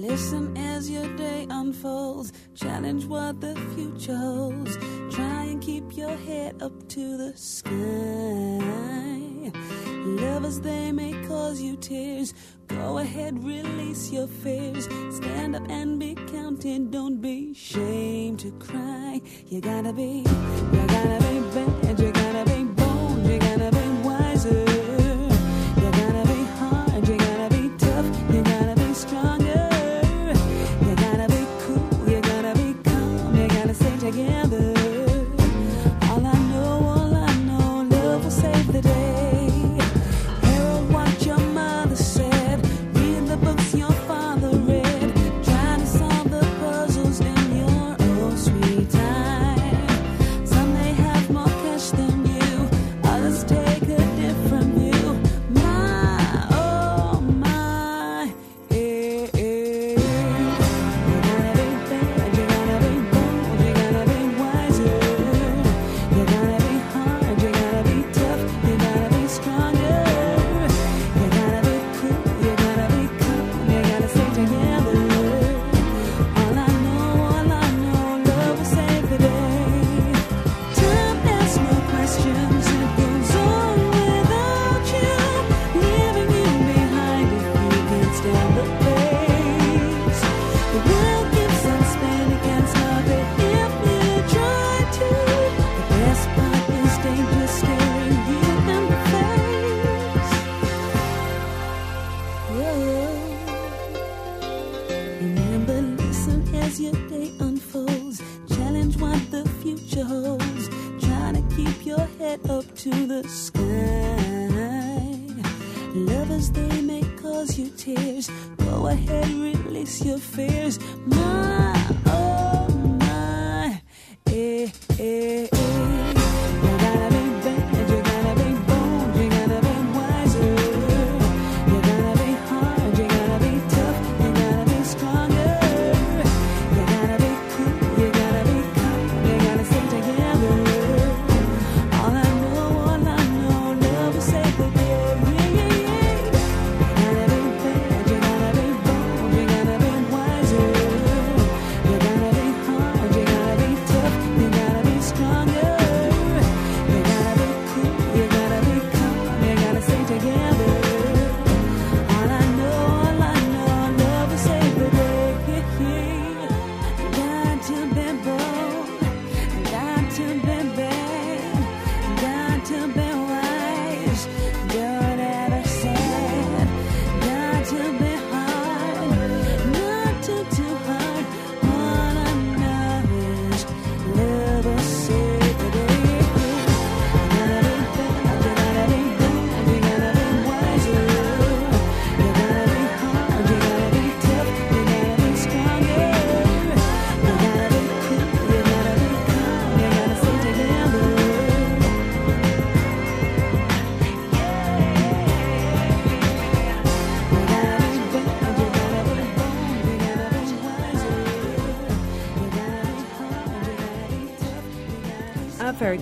Listen as your day unfolds. Challenge what the future holds. Try and keep your head up to the sky. Lovers, they may cause you tears. Go ahead, release your fears. Stand up and be counted. Don't be ashamed to cry. You gotta be, you gotta be bad. You gotta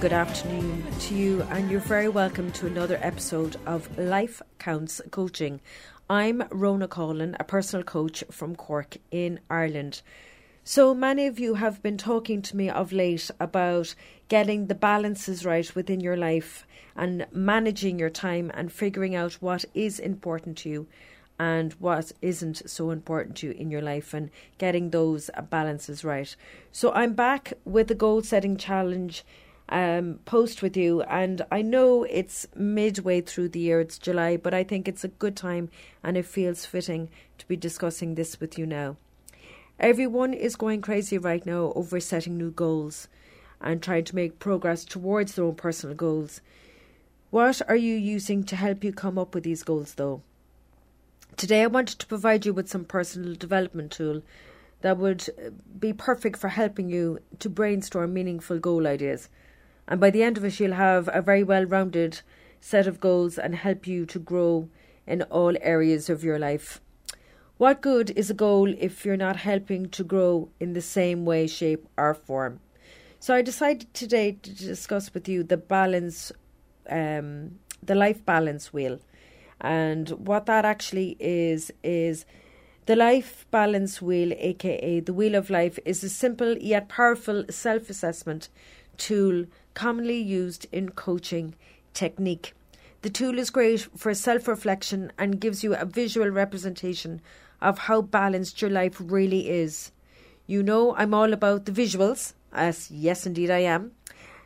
good afternoon to you, and you're very welcome to another episode of Life Counts Coaching. I'm Rona Collin, a personal coach from Cork in Ireland. So many of you have been talking to me of late about getting the balances right within your life and managing your time and figuring out what is important to you and what isn't so important to you in your life and getting those balances right. So I'm back with the goal setting challenge um, post with you, and I know it's midway through the year, it's July, but I think it's a good time and it feels fitting to be discussing this with you now. Everyone is going crazy right now over setting new goals and trying to make progress towards their own personal goals. What are you using to help you come up with these goals, though? Today, I wanted to provide you with some personal development tool that would be perfect for helping you to brainstorm meaningful goal ideas. And by the end of it, you'll have a very well rounded set of goals and help you to grow in all areas of your life. What good is a goal if you're not helping to grow in the same way, shape, or form? So I decided today to discuss with you the balance, um, the life balance wheel, and what that actually is is The Life Balance Wheel, aka the Wheel of Life, is a simple yet powerful self assessment tool commonly used in coaching technique. The tool is great for self reflection and gives you a visual representation of how balanced your life really is. You know, I'm all about the visuals, as yes, indeed, I am.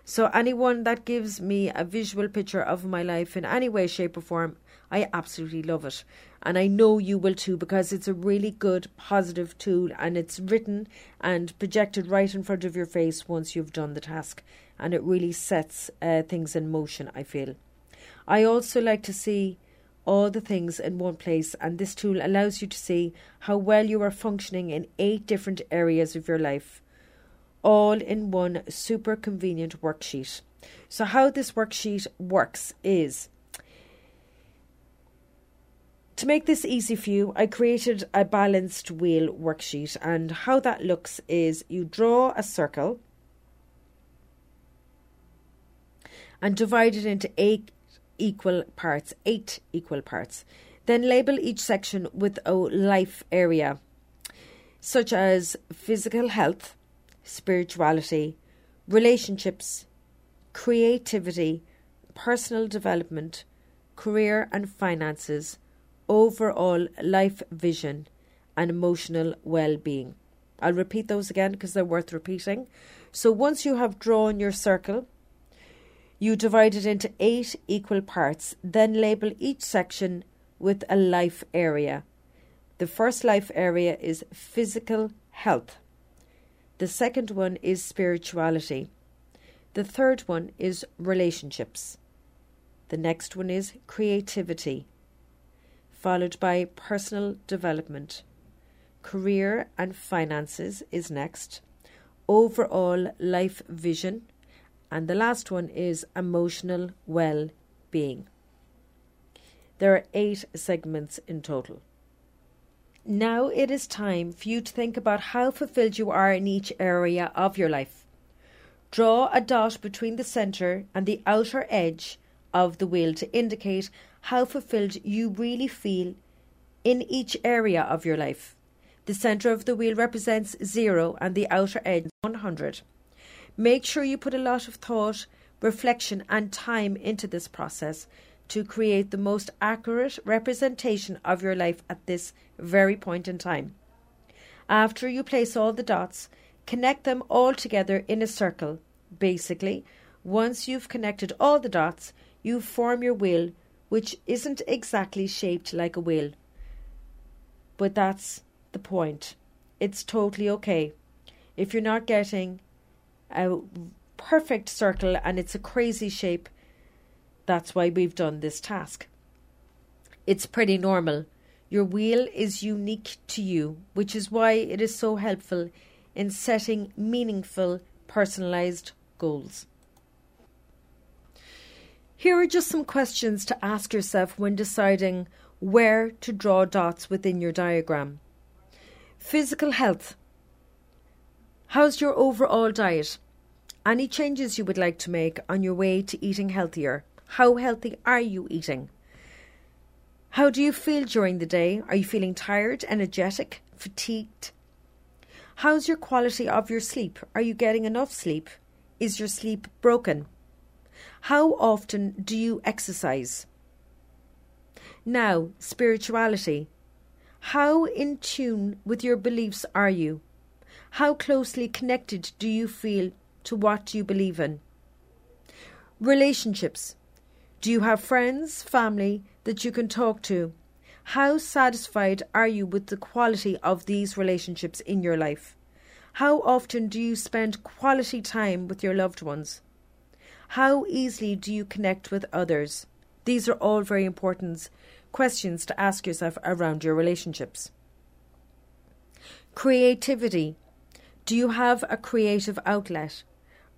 So, anyone that gives me a visual picture of my life in any way, shape, or form, I absolutely love it. And I know you will too because it's a really good, positive tool and it's written and projected right in front of your face once you've done the task. And it really sets uh, things in motion, I feel. I also like to see all the things in one place, and this tool allows you to see how well you are functioning in eight different areas of your life, all in one super convenient worksheet. So, how this worksheet works is to make this easy for you, I created a balanced wheel worksheet, and how that looks is you draw a circle and divide it into eight equal parts, eight equal parts. Then label each section with a life area, such as physical health, spirituality, relationships, creativity, personal development, career and finances, overall life vision, and emotional well being. I'll repeat those again because they're worth repeating. So once you have drawn your circle, you divide it into eight equal parts, then label each section with a life area. The first life area is physical health. The second one is spirituality. The third one is relationships. The next one is creativity, followed by personal development. Career and finances is next. Overall life vision and the last one is emotional well being. There are eight segments in total. Now it is time for you to think about how fulfilled you are in each area of your life. Draw a dot between the centre and the outer edge of the wheel to indicate how fulfilled you really feel in each area of your life. The centre of the wheel represents zero and the outer edge 100. Make sure you put a lot of thought, reflection, and time into this process to create the most accurate representation of your life at this very point in time. After you place all the dots, connect them all together in a circle. Basically, once you've connected all the dots, you form your wheel, which isn't exactly shaped like a wheel. But that's the point. It's totally okay. If you're not getting a perfect circle and it's a crazy shape. That's why we've done this task. It's pretty normal. Your wheel is unique to you, which is why it is so helpful in setting meaningful, personalized goals. Here are just some questions to ask yourself when deciding where to draw dots within your diagram. Physical health. How's your overall diet? Any changes you would like to make on your way to eating healthier? How healthy are you eating? How do you feel during the day? Are you feeling tired, energetic, fatigued? How's your quality of your sleep? Are you getting enough sleep? Is your sleep broken? How often do you exercise? Now, spirituality. How in tune with your beliefs are you? How closely connected do you feel to what you believe in? Relationships. Do you have friends, family that you can talk to? How satisfied are you with the quality of these relationships in your life? How often do you spend quality time with your loved ones? How easily do you connect with others? These are all very important questions to ask yourself around your relationships. Creativity. Do you have a creative outlet?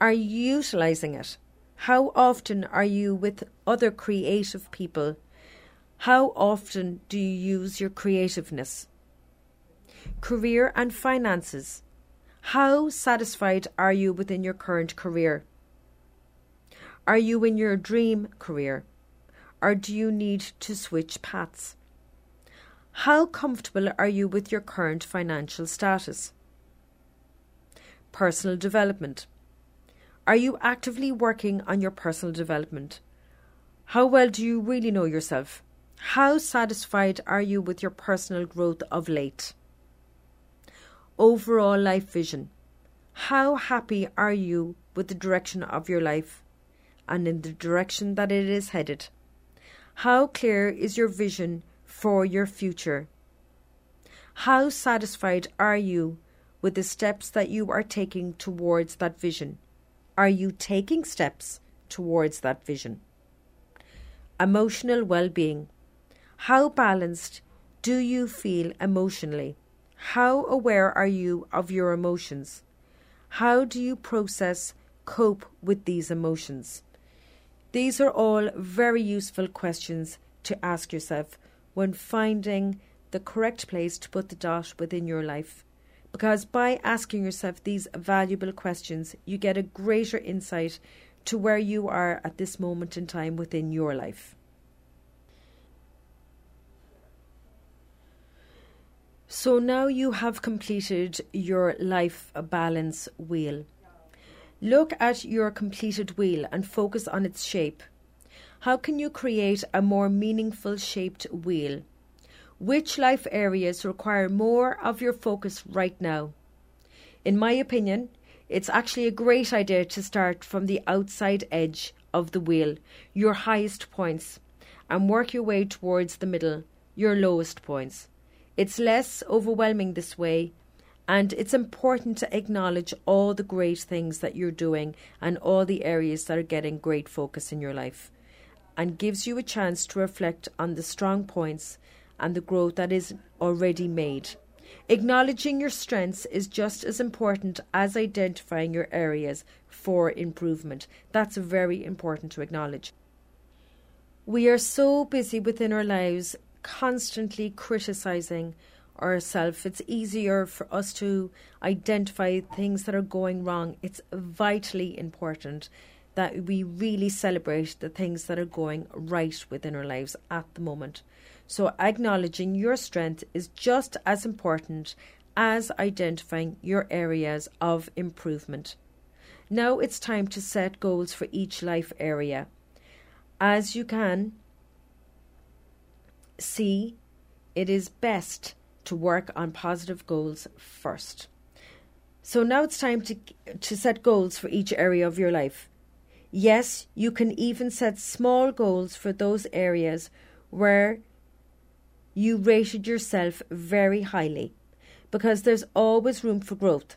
Are you utilizing it? How often are you with other creative people? How often do you use your creativeness? Career and finances. How satisfied are you within your current career? Are you in your dream career? Or do you need to switch paths? How comfortable are you with your current financial status? Personal development. Are you actively working on your personal development? How well do you really know yourself? How satisfied are you with your personal growth of late? Overall life vision. How happy are you with the direction of your life and in the direction that it is headed? How clear is your vision for your future? How satisfied are you with the steps that you are taking towards that vision? Are you taking steps towards that vision? Emotional well being. How balanced do you feel emotionally? How aware are you of your emotions? How do you process, cope with these emotions? These are all very useful questions to ask yourself when finding the correct place to put the dot within your life. Because by asking yourself these valuable questions, you get a greater insight to where you are at this moment in time within your life. So now you have completed your life balance wheel. Look at your completed wheel and focus on its shape. How can you create a more meaningful shaped wheel? Which life areas require more of your focus right now? In my opinion, it's actually a great idea to start from the outside edge of the wheel, your highest points, and work your way towards the middle, your lowest points. It's less overwhelming this way, and it's important to acknowledge all the great things that you're doing and all the areas that are getting great focus in your life, and gives you a chance to reflect on the strong points and the growth that is already made. Acknowledging your strengths is just as important as identifying your areas for improvement. That's very important to acknowledge. We are so busy within our lives constantly criticizing ourselves. It's easier for us to identify things that are going wrong. It's vitally important that we really celebrate the things that are going right within our lives at the moment. So, acknowledging your strength is just as important as identifying your areas of improvement. Now it's time to set goals for each life area. As you can, see, it is best to work on positive goals first. So now it's time to, to set goals for each area of your life. Yes, you can even set small goals for those areas where you rated yourself very highly because there's always room for growth.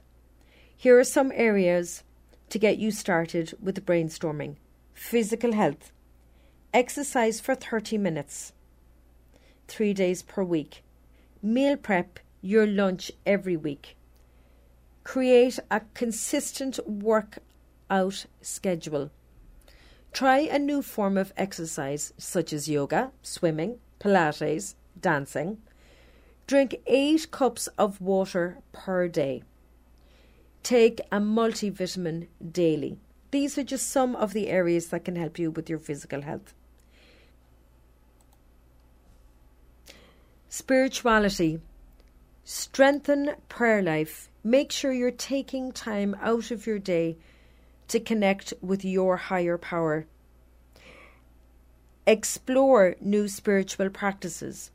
Here are some areas to get you started with brainstorming physical health, exercise for 30 minutes, three days per week. Meal prep your lunch every week. Create a consistent workout schedule. Try a new form of exercise such as yoga, swimming, Pilates, dancing. Drink eight cups of water per day. Take a multivitamin daily. These are just some of the areas that can help you with your physical health. Spirituality. Strengthen prayer life. Make sure you're taking time out of your day to connect with your higher power. Explore new spiritual practices.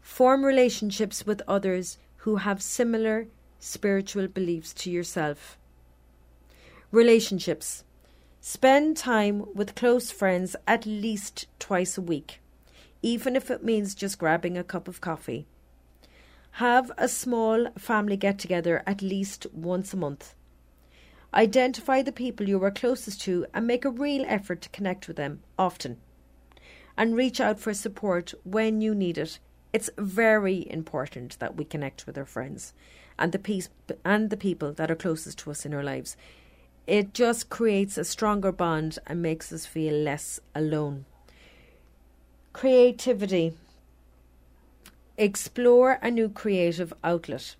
Form relationships with others who have similar spiritual beliefs to yourself. Relationships. Spend time with close friends at least twice a week even if it means just grabbing a cup of coffee. Have a small family get together at least once a month. Identify the people you are closest to and make a real effort to connect with them often. And reach out for support when you need it. It's very important that we connect with our friends and the peace and the people that are closest to us in our lives. It just creates a stronger bond and makes us feel less alone. Creativity. Explore a new creative outlet.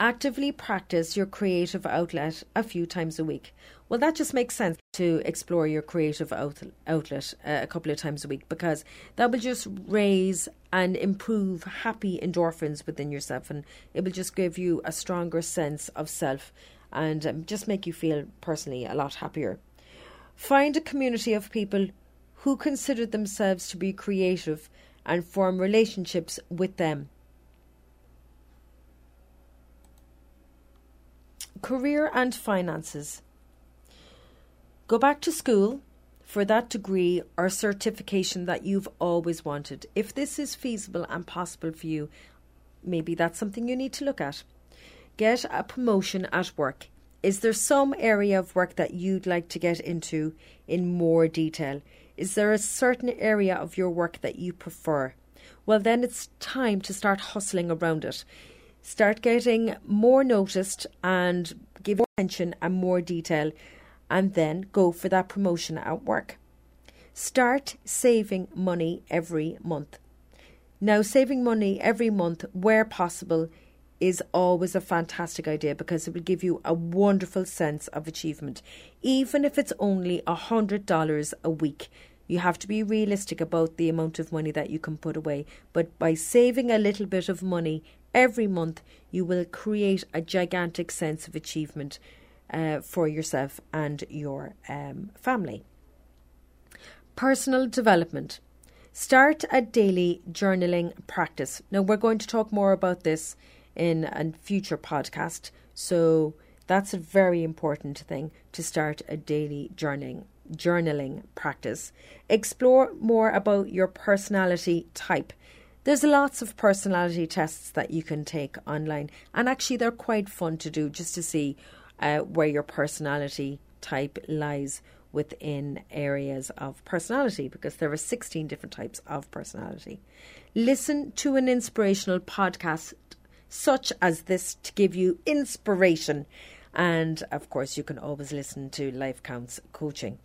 Actively practice your creative outlet a few times a week. Well, that just makes sense to explore your creative out- outlet uh, a couple of times a week because that will just raise and improve happy endorphins within yourself and it will just give you a stronger sense of self and um, just make you feel personally a lot happier. Find a community of people who consider themselves to be creative and form relationships with them. Career and finances. Go back to school for that degree or certification that you've always wanted. If this is feasible and possible for you, maybe that's something you need to look at. Get a promotion at work. Is there some area of work that you'd like to get into in more detail? Is there a certain area of your work that you prefer? Well, then it's time to start hustling around it. Start getting more noticed and give more attention and more detail, and then go for that promotion at work. Start saving money every month. Now, saving money every month where possible is always a fantastic idea because it will give you a wonderful sense of achievement, even if it's only a $100 a week. You have to be realistic about the amount of money that you can put away. But by saving a little bit of money every month, you will create a gigantic sense of achievement uh, for yourself and your um, family. Personal development. Start a daily journaling practice. Now, we're going to talk more about this in a future podcast. So, that's a very important thing to start a daily journaling journaling practice. Explore more about your personality type. There's lots of personality tests that you can take online, and actually, they're quite fun to do just to see uh, where your personality type lies within areas of personality because there are 16 different types of personality. Listen to an inspirational podcast such as this to give you inspiration and of course, you can always listen to Life Counts coaching.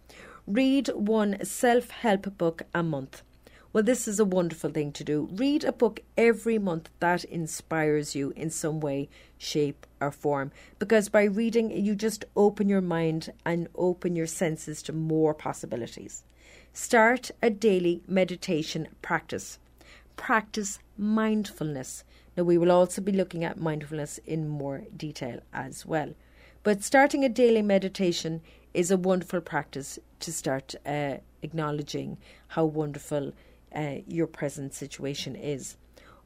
Read one self help book a month. Well, this is a wonderful thing to do. Read a book every month that inspires you in some way, shape, or form. Because by reading, you just open your mind and open your senses to more possibilities. Start a daily meditation practice. Practice mindfulness. Now, we will also be looking at mindfulness in more detail as well. But starting a daily meditation is a wonderful practice to start uh, acknowledging how wonderful uh, your present situation is.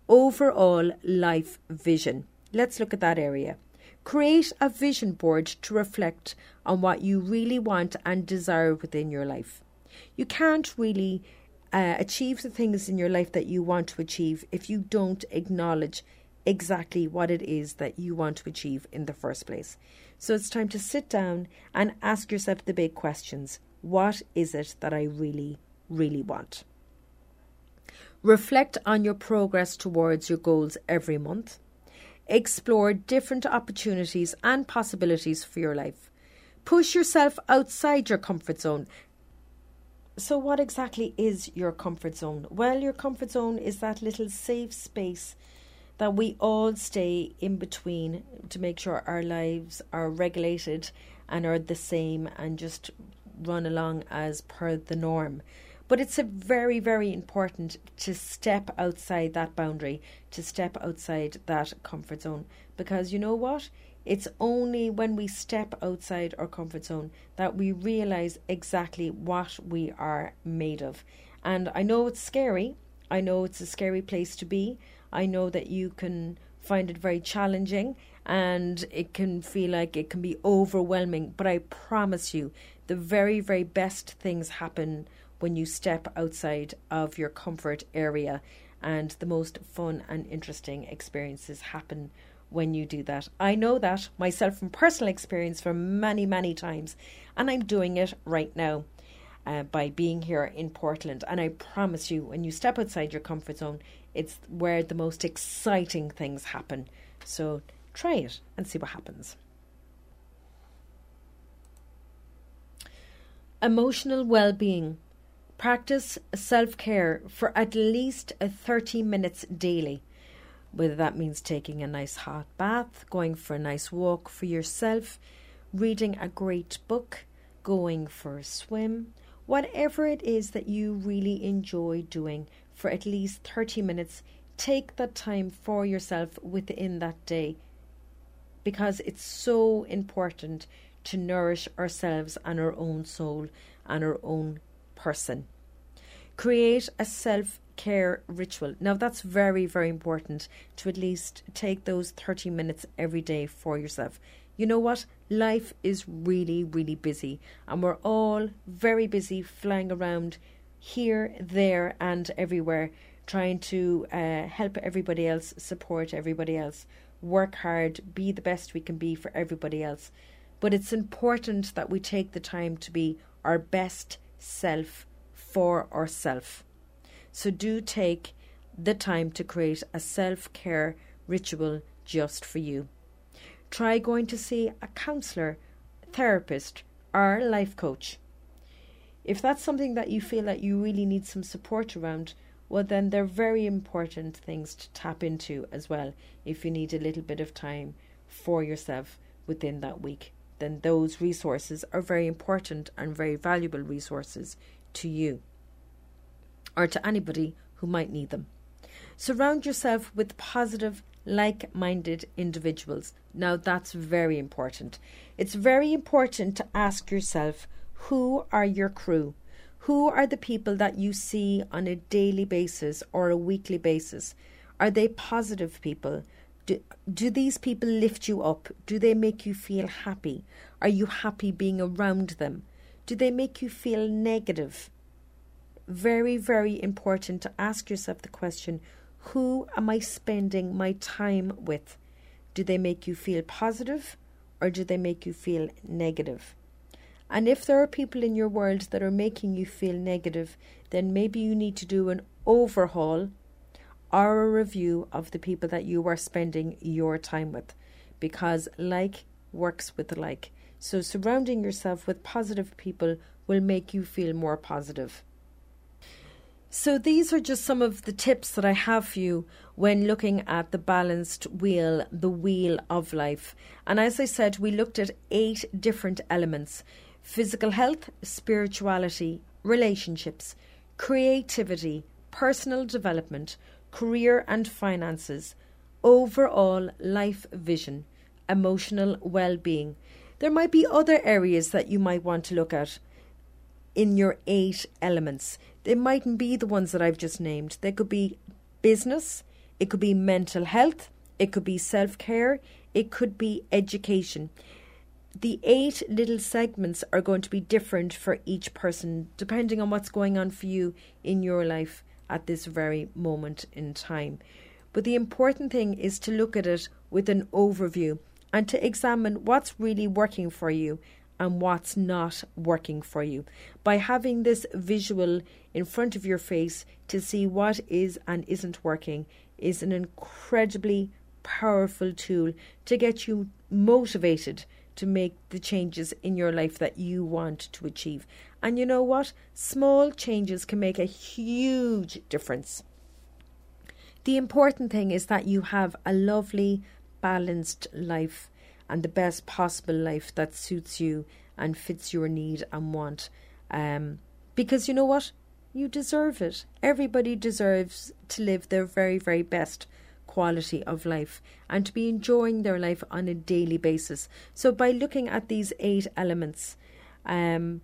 Overall life vision. Let's look at that area. Create a vision board to reflect on what you really want and desire within your life. You can't really uh, achieve the things in your life that you want to achieve if you don't acknowledge exactly what it is that you want to achieve in the first place. So it's time to sit down and ask yourself the big questions. What is it that I really, really want? Reflect on your progress towards your goals every month. Explore different opportunities and possibilities for your life. Push yourself outside your comfort zone. So, what exactly is your comfort zone? Well, your comfort zone is that little safe space that we all stay in between to make sure our lives are regulated and are the same and just run along as per the norm. But it's a very, very important to step outside that boundary, to step outside that comfort zone. Because you know what? It's only when we step outside our comfort zone that we realize exactly what we are made of. And I know it's scary. I know it's a scary place to be. I know that you can find it very challenging and it can feel like it can be overwhelming. But I promise you, the very, very best things happen when you step outside of your comfort area, and the most fun and interesting experiences happen when you do that. I know that myself from personal experience for many, many times, and I'm doing it right now uh, by being here in Portland. And I promise you, when you step outside your comfort zone, it's where the most exciting things happen. So try it and see what happens. Emotional well being. Practice self care for at least uh, 30 minutes daily. whether that means taking a nice hot bath, going for a nice walk for yourself, reading a great book, going for a swim, whatever it is that you really enjoy doing for at least 30 minutes, take that time for yourself within that day because it's so important to nourish ourselves and our own soul and our own person. Create a self care ritual. Now, that's very, very important to at least take those 30 minutes every day for yourself. You know what? Life is really, really busy, and we're all very busy flying around here, there, and everywhere, trying to uh, help everybody else, support everybody else, work hard, be the best we can be for everybody else. But it's important that we take the time to be our best self for ourselves. So do take the time to create a self care ritual just for you. Try going to see a counsellor, therapist, or life coach. If that's something that you feel that you really need some support around, well, then they're very important things to tap into as well. If you need a little bit of time for yourself within that week, then those resources are very important and very valuable resources to you or to anybody who might need them. Surround yourself with positive, like minded individuals. Now, that's very important. It's very important to ask yourself who are your crew? Who are the people that you see on a daily basis or a weekly basis? Are they positive people? Do, do these people lift you up? Do they make you feel happy? Are you happy being around them? Do they make you feel negative? very, very important to ask yourself the question who am I spending my time with? Do they make you feel positive or do they make you feel negative? And if there are people in your world that are making you feel negative, then maybe you need to do an overhaul or a review of the people that you are spending your time with because like works with like. So surrounding yourself with positive people will make you feel more positive. So, these are just some of the tips that I have for you when looking at the balanced wheel, the wheel of life. And as I said, we looked at eight different elements physical health, spirituality, relationships, creativity, personal development, career and finances, overall life vision, emotional well being. There might be other areas that you might want to look at in your eight elements. They mightn't be the ones that I've just named. They could be business, it could be mental health, it could be self care, it could be education. The eight little segments are going to be different for each person depending on what's going on for you in your life at this very moment in time. But the important thing is to look at it with an overview and to examine what's really working for you and what's not working for you. By having this visual in front of your face to see what is and isn't working is an incredibly powerful tool to get you motivated to make the changes in your life that you want to achieve. And you know what? Small changes can make a huge difference. The important thing is that you have a lovely, balanced life and the best possible life that suits you and fits your need and want. Um, because you know what? You deserve it. Everybody deserves to live their very, very best quality of life and to be enjoying their life on a daily basis. So, by looking at these eight elements, um,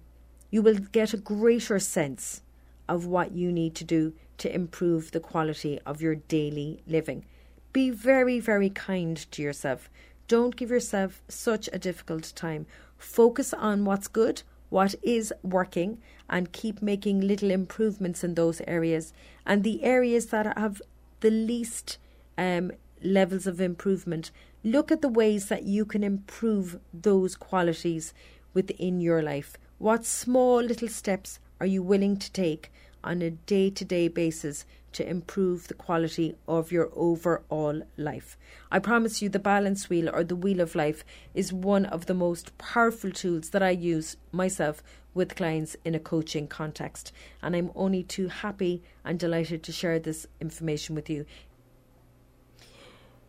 you will get a greater sense of what you need to do to improve the quality of your daily living. Be very, very kind to yourself. Don't give yourself such a difficult time. Focus on what's good, what is working, and keep making little improvements in those areas. And the areas that have the least um, levels of improvement, look at the ways that you can improve those qualities within your life. What small little steps are you willing to take on a day to day basis to improve the quality of your overall life. I promise you, the balance wheel or the wheel of life is one of the most powerful tools that I use myself with clients in a coaching context. And I'm only too happy and delighted to share this information with you.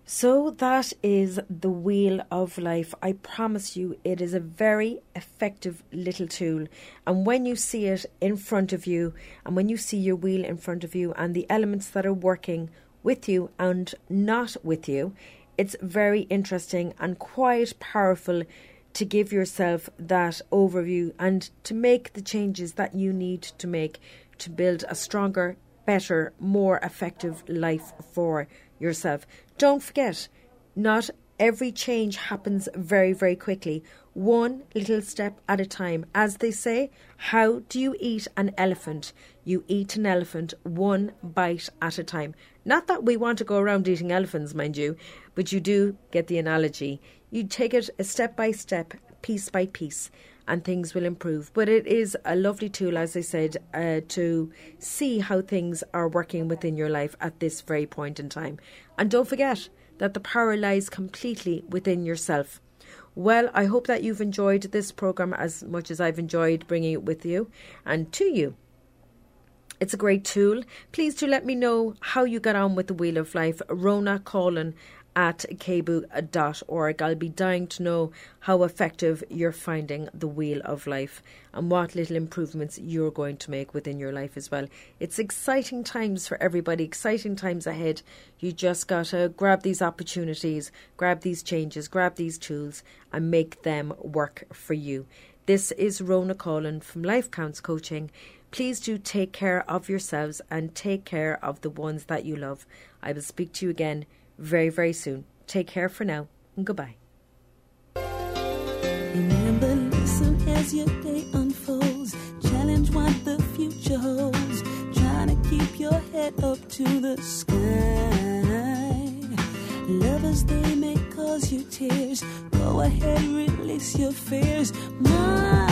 So that is the wheel of life. I promise you, it is a very effective little tool. And when you see it in front of you, and when you see your wheel in front of you, and the elements that are working with you and not with you, it's very interesting and quite powerful to give yourself that overview and to make the changes that you need to make to build a stronger, better, more effective life for yourself. Don't forget, not every change happens very, very quickly. One little step at a time. As they say, how do you eat an elephant? You eat an elephant one bite at a time. Not that we want to go around eating elephants, mind you, but you do get the analogy. You take it a step by step, piece by piece, and things will improve. But it is a lovely tool, as I said, uh, to see how things are working within your life at this very point in time. And don't forget that the power lies completely within yourself. Well, I hope that you've enjoyed this program as much as I've enjoyed bringing it with you and to you. It's a great tool. Please do let me know how you got on with the Wheel of Life. Rona Collin at kboo.org. I'll be dying to know how effective you're finding the wheel of life and what little improvements you're going to make within your life as well. It's exciting times for everybody, exciting times ahead. You just got to grab these opportunities, grab these changes, grab these tools, and make them work for you. This is Rona Collin from Life Counts Coaching. Please do take care of yourselves and take care of the ones that you love. I will speak to you again very, very soon. Take care for now and goodbye. Remember, listen as your day unfolds. Challenge what the future holds. Trying to keep your head up to the sky. Lovers, they may cause you tears. Go ahead, release your fears. My,